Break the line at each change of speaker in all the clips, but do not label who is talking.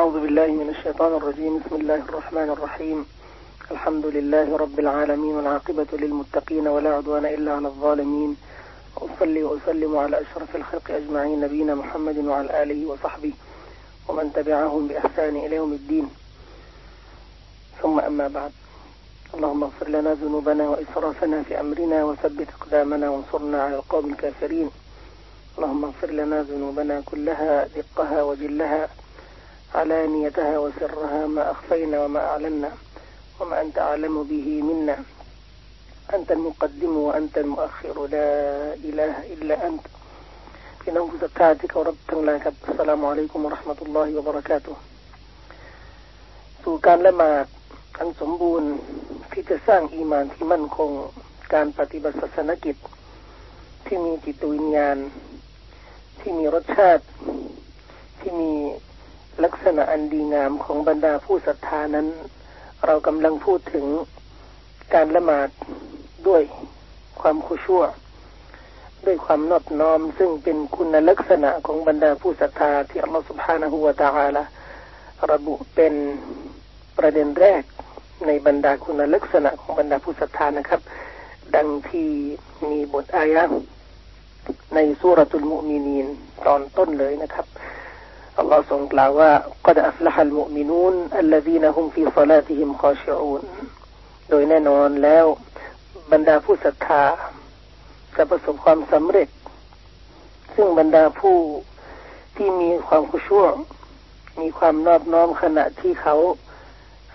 أعوذ بالله من الشيطان الرجيم. بسم الله الرحمن الرحيم. الحمد لله رب العالمين والعاقبة للمتقين ولا عدوان إلا على الظالمين. وأصلي وأسلم على أشرف الخلق أجمعين نبينا محمد وعلى آله وصحبه ومن تبعهم بإحسان إلى يوم الدين. ثم أما بعد اللهم اغفر لنا ذنوبنا وإسرافنا في أمرنا وثبت أقدامنا وانصرنا على القوم الكافرين. اللهم اغفر لنا ذنوبنا كلها دقها وجلها علانيتها وسرها ما أخفينا وما أعلنا وما أنت أعلم به منا أنت المقدم وأنت المؤخر لا إله إلا أنت พี่น้องผู้ศรัทธาที่เคารพทั้งหลายครับอัสสลามุอะลัยกุมวะเราะห์มะตุลลอฮิวะบะเราะกาตุฮ์สู่การละหมาดอันสมบูรณ์ที่จะสร้างอีมานที่มั่นคง การปฏิบัติศาสนกิจ ที่มีจิตวิญญาณ ที่มีรสชาติ ที่มี ลักษณะอันดีงามของบรรดาผู้ศรัทธานั้น เรากำลังพูดถึงการละหมาดด้วยความขุชั่ว ด้วยความนอบน้อม ซึ่งเป็นคุณลักษณะของบรรดาผู้ศรัทธาที่อัลลอฮฺสุบฮานะฮูวะตาอาละระบุเป็นประเด็นแรกในบรรดาคุณลักษณะของบรรดาผู้ศรัทธานะครับ ดังที่มีบทอายะในสุรทุลมุมีนีนตอนต้นเลยนะครับ อัลลอฮ์ทรงกล่าวว่าก็ได้อัฟละฮัลมุมินูนอัลลซีนฮุมฟีซลาติฮิมคอชอูนโดยแน่นอนแล้วบรรดาผู้ศรัทธาจะประสบความสำเร็จ ซึ่งบรรดาผู้ที่มีความคุชั่วมีความนอบน้อมขณะที่เขาเ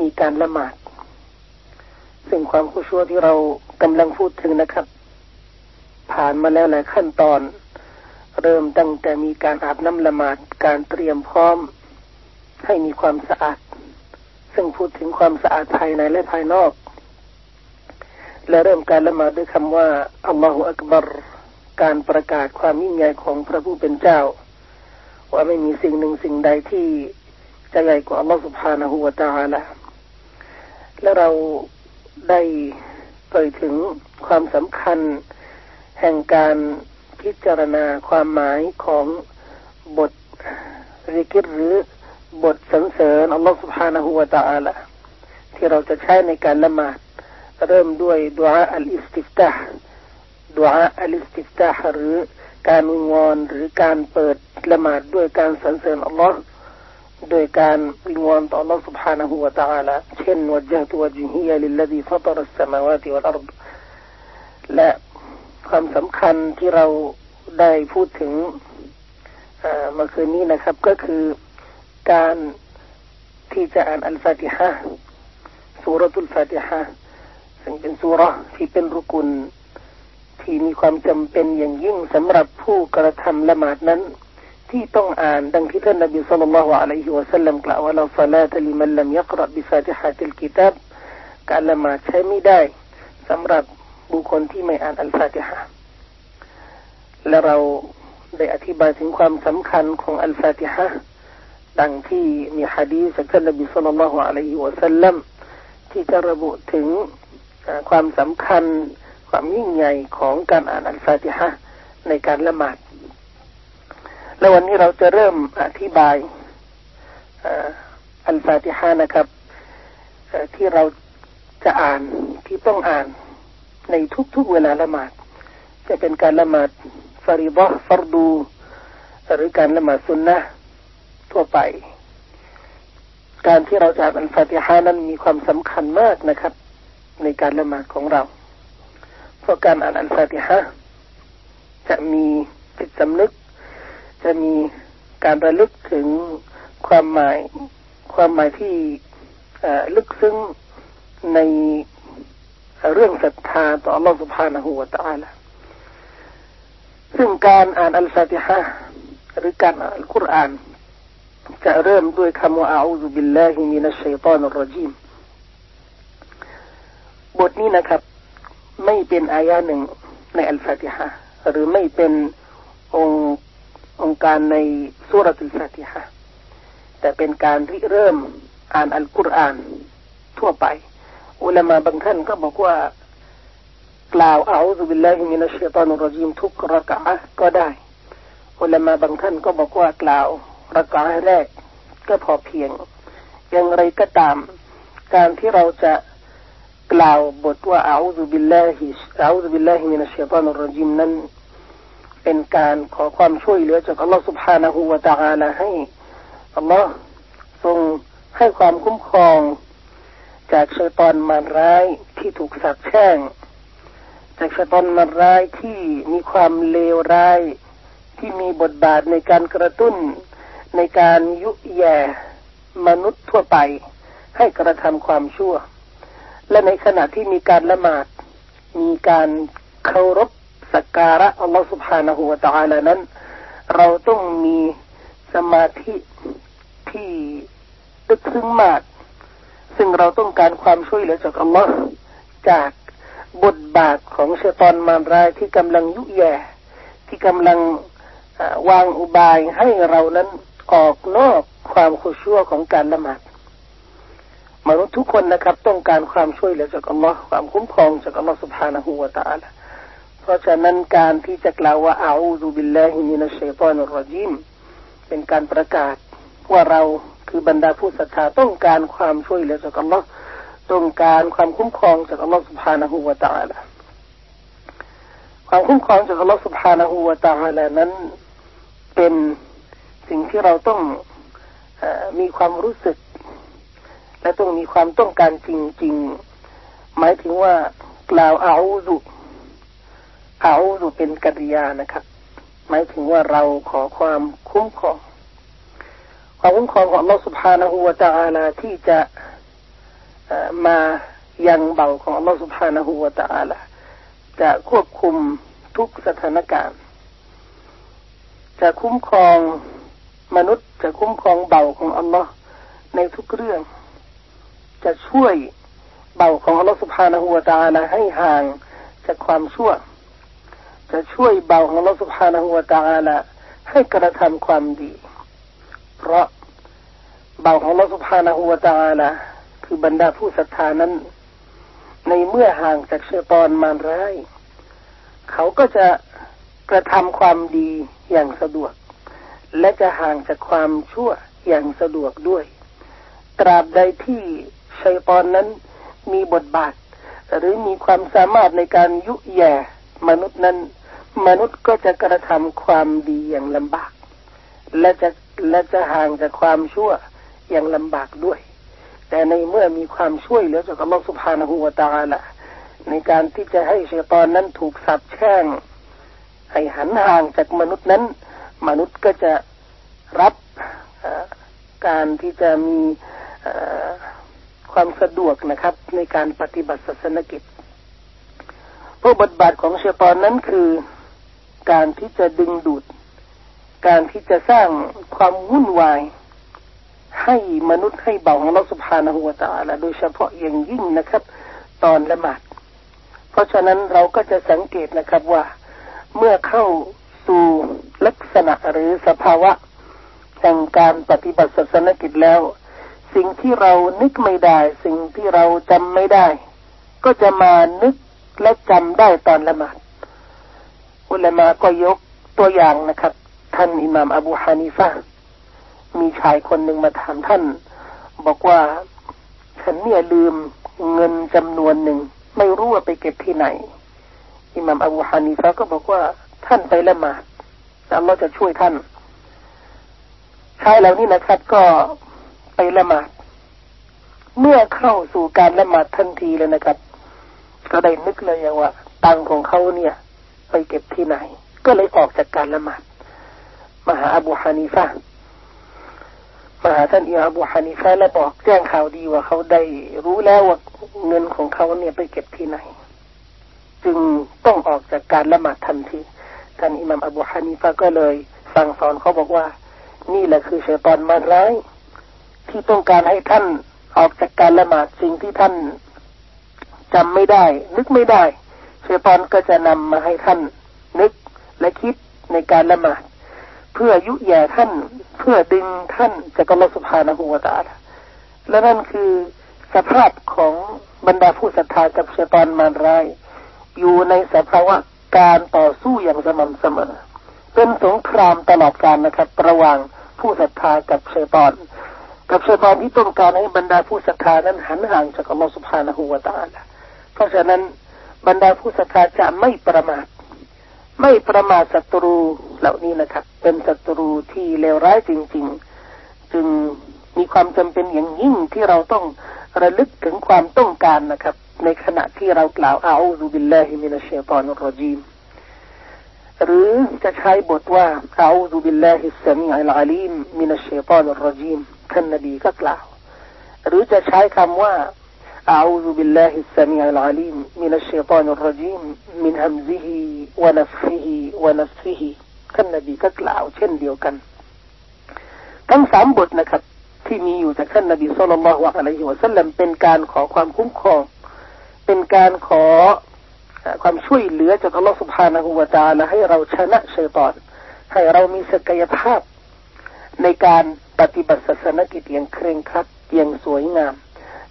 มีการละหมาด ซึ่งความคุชั่วที่เรากำลังพูดถึงนะครับ ผ่านมาแล้วหลายขั้นตอน เริ่มตั้งแต่มีการอาบน้ำละหมาดการเตรียมพร้อมให้มีความสะอาด ซึ่งพูดถึงความสะอาดภายในและภายนอก และเริ่มการละหมาดด้วยคำว่าอัลลอฮฺอักบารการประกาศความยิ่งใหญ่ของพระผู้เป็นเจ้า ว่าไม่มีสิ่งหนึ่งสิ่งใดที่จะใหญ่กว่าอัลลอฮฺสุบฮานะฮูวาตาละและเราได้เผยถึงความสำคัญแห่งการ พิจารณาความหมายของบทริกิรหรือบทสรรเสริญอัลลอฮฺ سبحانه และ تعالى ที่เราจะใช้ในการละหมาด เริ่มด้วยดุอาอัลอิสติฟตาห์ดุอาอัลอิสติฟตาห์หรือการวิงวอนหรือการเปิดละหมาดด้วยการสรรเสริญอัลลอฮ์โดยการวิงวอนต่อ Allah سبحانه และ تعالى เช่น وجهت وجهي للذي فطر السماوات والأرض และ ความสำคัญที่เราได้พูดถึงเมื่อคืนนี้นะครับ ก็คือการที่จะอ่านอัลฟาติฮะสุรตุลฟาติฮะซึ่งเป็นสุรที่เป็นรุกุล ที่มีความจำเป็นอย่างยิ่งสำหรับผู้กระทำละหมาดนั้น ที่ต้องอ่านดังที่ท่านนบีสุลต่านละฮ์อะลัยฮิวะสัลลัมกล่าวว่าเราลาตลิมันลัมยักรบิฟาติฮะติลกิตับการละหมาดใช้ไม่ได้สำหรับ บุคคลที่ไม่อ่านอัลฟาติฮะและเราได้อธิบายถึงความสำคัญของอัลฟาติฮะดังที่มีฮะดีษจากท่านนบีสุลต่านละฮ์อะลัยฮิวะสัลลัมที่จะระบุถึงความสำคัญความยิ่งใหญ่ของการอ่านอัลฟาติฮะในการละหมาด และวันนี้เราจะเริ่มอธิบายอัลฟาติฮะนะครับที่เราจะอ่านที่ต้องอ่าน ในทุกๆเวลาละหมาด จะเป็นการละหมาดฟาริบะฟารดู หรือการละหมาดสุนนะทั่วไป การที่เราจะอ่านอัลฟาติฮะนั้นมีความสำคัญมากนะครับ ในการละหมาดของเรา เพราะการอ่านอัลฟาติฮะจะมีจิตสำนึก จะมีการระลึกถึงความหมาย ความหมายที่ลึกซึ้งใน เรื่องศรัทธาต่อ Allah سبحانه และ تعالى ซึ่งการอ่านอัลฟาติฮะหรือการอ่านอัลกุรอาน จะเริ่มด้วยคำว่าอาอูซุบิลลาฮิมินัชชัยฏอนุรรจีมบทนี้นะครับ ไม่เป็นอายะหนึ่งในอัลฟาติฮะหรือไม่เป็นองค์องค์การในสุรตุลฟาติฮะแต่เป็นการริเริ่มอ่านอัลกุรอานทั่วไป อุลามาบางท่านก็บอกว่ากล่าวอาอุบิลลาฮิมินัชชัยฏอนุรรจีมทุกรักะก็ได้ อุลามาบางท่านก็บอกว่ากล่าวรักะแรก ก็พอเพียง อย่างไรก็ตาม การที่เราจะกล่าวบทว่าอาอูซุบิลลาฮิอาอูซุบิลลาฮิมินัชชัยตานุรจิมนั้น เป็นการขอความช่วยเหลือจากอัลลอฮฺ سبحانه และ تعالى ให้อัลลอฮ์ทรงให้ความคุ้มครอง จากชัยตอนมารร้ายที่ถูกสาปแช่ง จากชัยตอนมารร้ายที่มีความเลวร้ายที่มีบทบาทในการกระตุ้นในการยุแย่มนุษย์ทั่วไป ให้กระทำความชั่ว และในขณะที่มีการละหมาด มีการเคารพสักการะอัลลอฮฺสุบฮานะฮูวะตะอาลานั้น เราต้องมีสมาธิที่ตึกซึ้งมาก ซึ่งเราต้องการความช่วยเหลือจากอัลลอฮ์จากบทบาทของเชตอนมารายที่กำลังยุแย่ที่กำลังวางอุบายให้เรานั้นออกนอกความคุชูอฺของการละหมาดมนุษย์ทุกคนนะครับ ต้องการความช่วยเหลือจากอัลลอฮ์ความคุ้มครองจากอัลลอฮ์ سبحانه وتعالى เพราะฉะนั้นการที่จะกล่าวว่าأعوذ بالله من الشيطان الرجيم เป็นการประกาศว่าเรา คือบรรดาผู้ศรัทธาต้องการความช่วยเหลือจากอัลลอฮ์ต้องการความคุ้มครองจากอัลลอฮ์ سبحانه وتعالى ความคุ้มครองจากอัลลอฮ์ سبحانه وتعالى นั้นเป็นสิ่งที่เราต้องอมีความรู้สึก และต้องมีความต้องการจริง ๆ หมายถึงว่ากล่าวอาอูซุอาอูซุเป็นกริยานะครับ หมายถึงว่าเราขอความคุ้มครอง ความคุ้มครองของอัลลอฮฺสุบฮานะฮูวาตาอาลาที่จะมายังเบาของอัลลอฮฺสุบฮานะฮูวาตาอาลาจะควบคุมทุกสถานการณ์ จะคุ้มครองมนุษย์ จะคุ้มครองเบาของอัลลอฮ์ในทุกเรื่อง จะช่วยเบาของอัลลอฮ์สุภาณหัวตาลาให้ห่างจากความชั่ว จะช่วยเบาของอัลลอฮ์สุภาณหัวตาลาให้กระทำความดี เพราะบาวของลอสุภานาหัวตาละคือบรรดาผู้ศรัทธานั้น ในเมื่อห่างจากเชตอนมารร้าย เขาก็จะกระทำความดีอย่างสะดวก และจะห่างจากความชั่วอย่างสะดวกด้วย ตราบใดที่ชัยตอนนั้นมีบทบาท หรือมีความสามารถในการยุแย่มนุษย์นั้น มนุษย์ก็จะกระทำความดีอย่างลำบาก และจะ และจะห่างจากความชั่วอย่างลำบากด้วย แต่ในเมื่อมีความช่วยเหลือจากอัลลอฮฺสุบฮานะฮูวตาละในการที่จะให้ชัยตอนนั้นถูกสับแช่ง ให้หันห่างจากมนุษย์นั้น มนุษย์ก็จะรับการที่จะมีความสะดวกนะครับในการปฏิบัติศาสนกิจเพราะบทบาทของเชตอนนั้นคือการที่จะดึงดูด การที่จะสร้างความวุ่นวาย ให้มนุษย์ให้เบาของเราสุภาณหัวตาละโดยเฉพาะอย่างยิ่งนะครับ ตอนละหมาด เพราะฉะนั้นเราก็จะสังเกตนะครับว่า เมื่อเข้าสู่ลักษณะหรือสภาวะแห่งการปฏิบัติศาสนกิจแล้ว สิ่งที่เรานึกไม่ได้ สิ่งที่เราจำไม่ได้ ก็จะมานึกและจำได้ตอนละหมาดอุลามาก็ยกตัวอย่างนะครับ ท่านอิหม่ามอบูฮานิฟะมีชายคนหนึ่งมาถามท่าน บอกว่าฉันเนี่ยลืมเงินจำนวนหนึ่ง ไม่รู้ว่าไปเก็บที่ไหน อิหม่ามอบูฮานิฟะก็บอกว่าท่านไปละหมาดแล้วเราจะช่วยท่านชายเหล่านี้นะครับ ก็ไปละหมาดเมื่อเข้าสู่การละหมาดทันทีเลยนะครับ ก็ได้นึกเลยว่า ตังของเขาเนี่ย ไปเก็บที่ไหน ก็เลยออกจากการละหมาด มาหาอบูฮานิฟะมาหาท่านอิอบูฮานิฟะและบอกแจ้งข่าวดีว่าเขาได้รู้แล้วว่าเงินของเขาเนี่ยไปเก็บที่ไหน จึงต้องออกจากการละหมาดทันทีท่านอิหมัมอบูฮานิฟะก็เลยสั่งสอนเขาบอกว่า นี่แหละคือเชตอนมาร้ายที่ต้องการให้ท่านออกจากการละหมาดสิ่งที่ท่านจำไม่ได้ นึกไม่ได้เชตอนก็จะนำมาให้ท่านนึกและคิดในการละหมาด เพื่อยุแย่ท่าน เพื่อดึงท่านจากอัลลอฮฺสุภาณหัวตาลและนั่นคือสภาพของบรรดาผู้ศรัทธากับเชตอนมารร้าย อยู่ในสภาวะการต่อสู้อย่างสม่ำเสมอ เป็นสงครามตลอดการนะครับ ระหว่างผู้ศรัทธากับเชตอน กับชัยตอนที่ต้องการให้บรรดาผู้ศรัทธานั้นหันห่างจากอัลลอฮฺสุบฮานะฮูวตาลเพราะฉะนั้นบรรดาผู้ศรัทธาจะไม่ประมาท ไม่ประมาทศัตรู เหล่านี้นะครับ เป็นศัตรูที่เลวร้ายจริง ๆ จึงมีความจำเป็นอย่างยิ่งที่เราต้องระลึกถึงความต้องการนะครับ ในขณะที่เรากล่าวอาอูซุบิลลาฮิมินัชชัยตานุรจีมหรือจะใช้บทว่าอาอูซุบิลลาฮิสซามีอัลอาลีมมินัชชัยตานุรจีมท่านนบีก็กล่าว หรือจะใช้คำว่า أعوذ بالله السميع العليم من الشيطان الرجيم من همزه ونفخه ونفسه ท่านนบีก็กล่าวเช่นเดียวกัน ทั้งสามบทนะครับ ที่มีอยู่จากท่านนบีสุลต่านละฮ์อะลัยฮิวะสัลลัมเป็นการขอความคุ้มครอง เป็นการขอความช่วยเหลือจากอัลลอฮฺสุบฮานะฮูวะตาละให้เราชนะชัยตอน ให้เรามีศักยภาพ ในการปฏิบัติศาสนกิจอย่างเคร่งครัดอย่างสวยงาม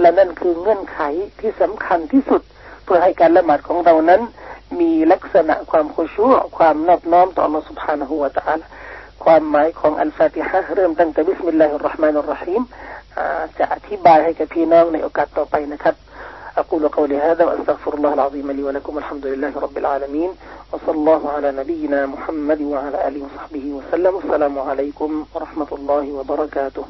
และนั่นคือเงื่อนไขที่สำคัญที่สุด เพื่อให้การละหมาดของเรานั้น มีลักษณะความคุชูความนอบน้อมต่อ Allah سبحانه และ تعالى ความหมายของอัลฟาติฮะเริ่มตั้งแต่บิสมิลลาฮิรราะห์มานิรราะฮีมจะอธิบายให้กับพี่น้องในโอกาสต่อไปนะครับ أقول قولي هذا وأستغفر الله العظيم لي ولكم الحمد لله رب العالمين وصلى الله على نبينا محمد وعلى آله وصحبه وسلم السلام عليكم ورحمة الله وبركاته